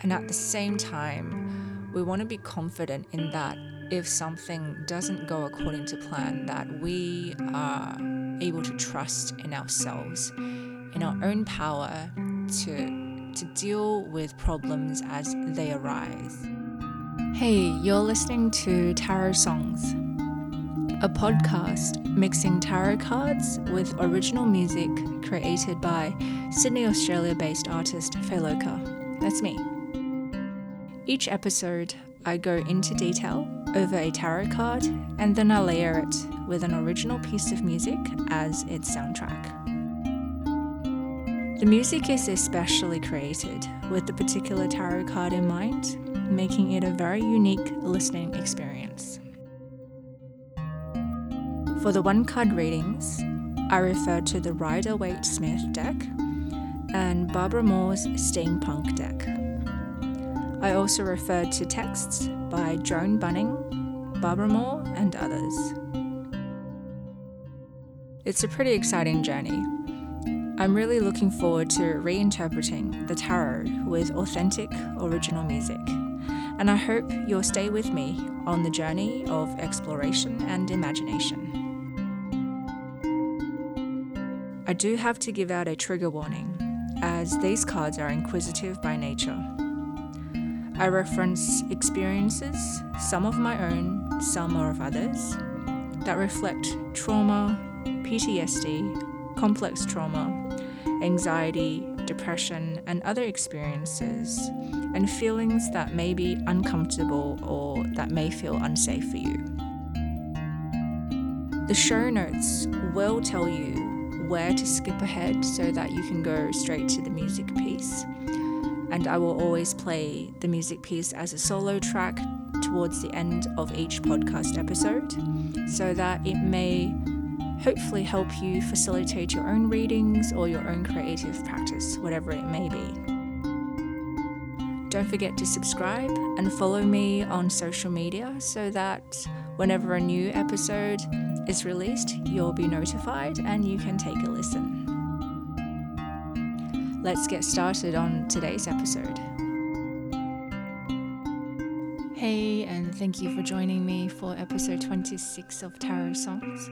And at the same time, we want to be confident in that if something doesn't go according to plan, that we are able to trust in ourselves, in our own power to, to deal with problems as they arise. Hey, you're listening to Tarot Songs, a podcast mixing tarot cards with original music created by Sydney, Australia based artist Feloka. That's me. Each episode, I go into detail over a tarot card and then I layer it with an original piece of music as its soundtrack. The music is especially created with the particular tarot card in mind, making it a very unique listening experience. For the one card readings, I refer to the Rider Waite Smith deck and Barbara Moore's Steampunk deck. I also referred to texts by Joan Bunning, Barbara Moore, and others. It's a pretty exciting journey. I'm really looking forward to reinterpreting the tarot with authentic original music, and I hope you'll stay with me on the journey of exploration and imagination. I do have to give out a trigger warning, as these cards are inquisitive by nature. I reference experiences, some of my own, some are of others, that reflect trauma, PTSD, complex trauma, anxiety, depression, and other experiences, and feelings that may be uncomfortable or that may feel unsafe for you. The show notes will tell you where to skip ahead so that you can go straight to the music piece and I will always play the music piece as a solo track towards the end of each podcast episode so that it may hopefully help you facilitate your own readings or your own creative practice, whatever it may be. Don't forget to subscribe and follow me on social media so that whenever a new episode is released, you'll be notified and you can take a listen let's get started on today's episode. Hey, and thank you for joining me for episode 26 of Tarot Songs.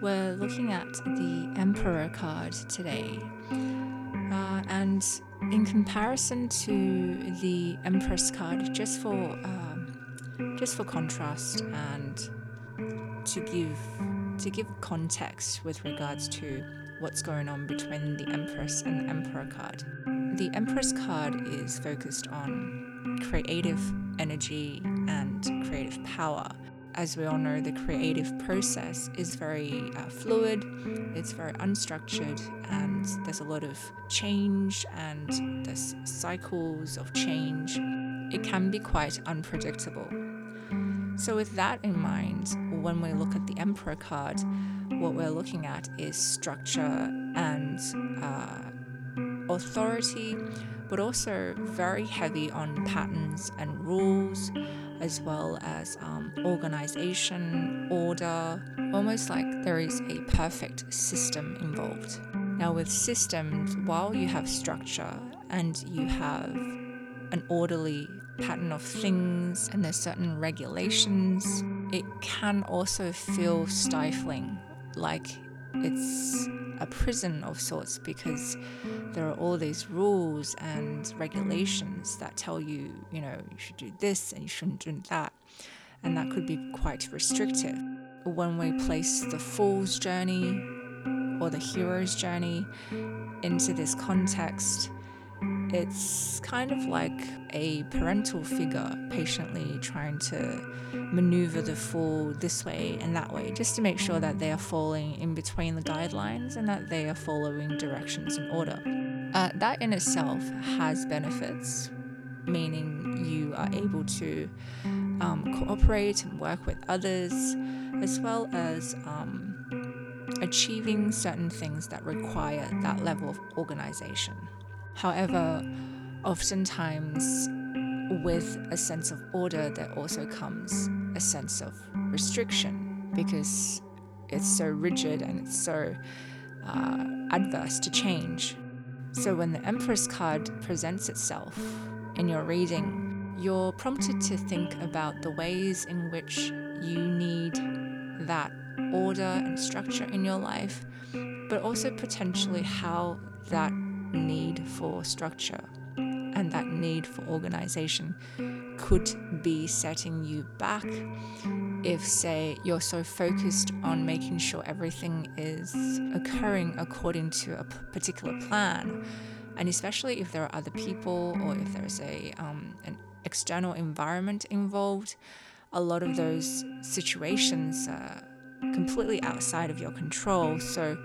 We're looking at the Emperor card today. Uh, and in comparison to the Empress card, just for um, just for contrast and to give to give context with regards to what's going on between the Empress and the Emperor card. The Empress card is focused on creative energy and creative power. As we all know, the creative process is very uh, fluid, it's very unstructured, and there's a lot of change and there's cycles of change. It can be quite unpredictable. So, with that in mind, when we look at the Emperor card, what we're looking at is structure and uh, authority, but also very heavy on patterns and rules, as well as um, organization, order, almost like there is a perfect system involved. Now, with systems, while you have structure and you have an orderly pattern of things and there's certain regulations, it can also feel stifling like it's a prison of sorts because there are all these rules and regulations that tell you, you know, you should do this and you shouldn't do that. And that could be quite restrictive. When we place the fool's journey or the hero's journey into this context, it's kind of like a parental figure patiently trying to maneuver the fool this way and that way, just to make sure that they are falling in between the guidelines and that they are following directions in order. Uh, that in itself has benefits, meaning you are able to um, cooperate and work with others, as well as um, achieving certain things that require that level of organization. However, oftentimes with a sense of order, there also comes a sense of restriction because it's so rigid and it's so uh, adverse to change. So when the Empress card presents itself in your reading, you're prompted to think about the ways in which you need that order and structure in your life, but also potentially how that need for structure and that need for organization could be setting you back if, say, you're so focused on making sure everything is occurring according to a particular plan, and especially if there are other people or if there's a um, an external environment involved, a lot of those situations are completely outside of your control. So,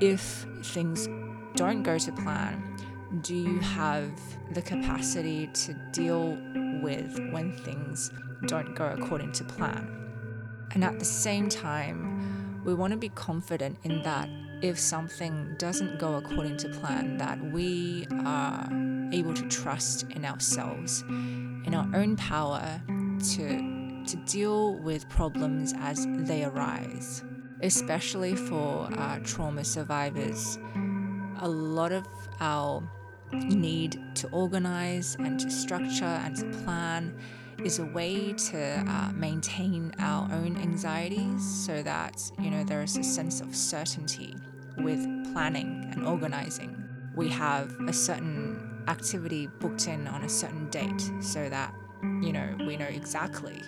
if things don't go to plan, do you have the capacity to deal with when things don't go according to plan? And at the same time, we want to be confident in that if something doesn't go according to plan, that we are able to trust in ourselves, in our own power to, to deal with problems as they arise, especially for uh, trauma survivors. A lot of our need to organize and to structure and to plan is a way to uh, maintain our own anxieties so that you know there is a sense of certainty with planning and organizing. We have a certain activity booked in on a certain date so that you know we know exactly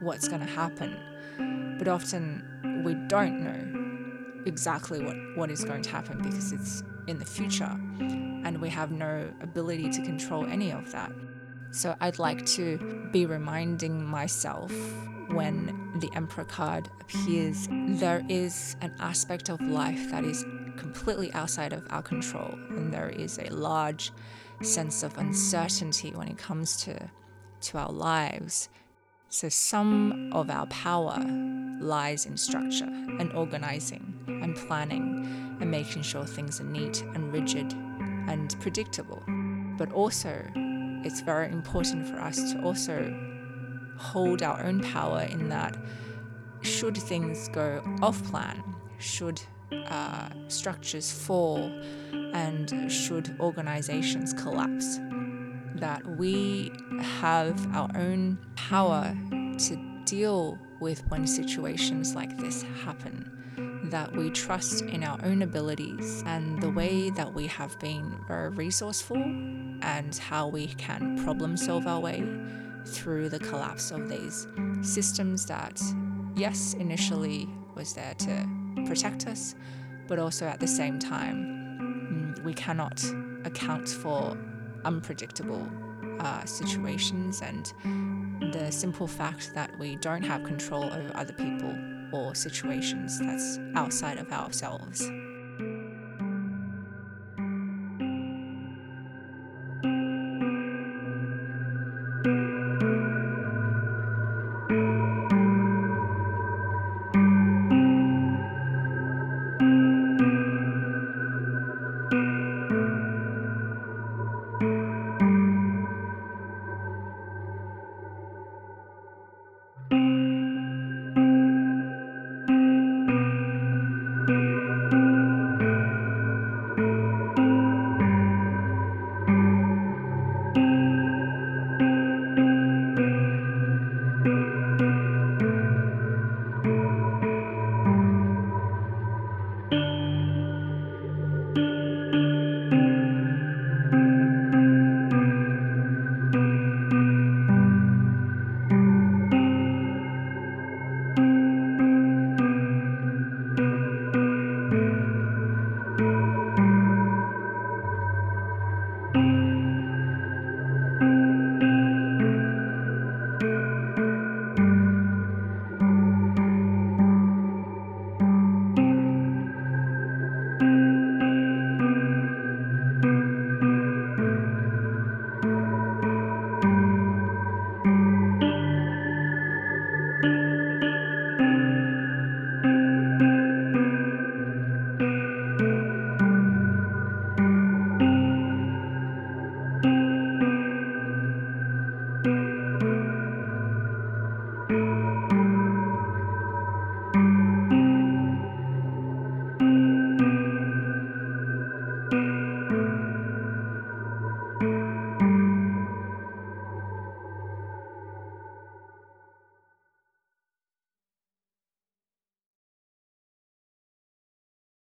what's going to happen. But often we don't know exactly what, what is going to happen because it's in the future and we have no ability to control any of that. So I'd like to be reminding myself when the Emperor card appears, there is an aspect of life that is completely outside of our control, and there is a large sense of uncertainty when it comes to, to our lives. So, some of our power lies in structure and organizing and planning and making sure things are neat and rigid and predictable. But also, it's very important for us to also hold our own power in that should things go off plan, should uh, structures fall, and should organizations collapse, that we have our own power to deal with when situations like this happen that we trust in our own abilities and the way that we have been very resourceful and how we can problem solve our way through the collapse of these systems that, yes, initially was there to protect us, but also at the same time, mm, we cannot account for unpredictable uh, situations and the simple fact that we don't have control over other people or situations that's outside of ourselves.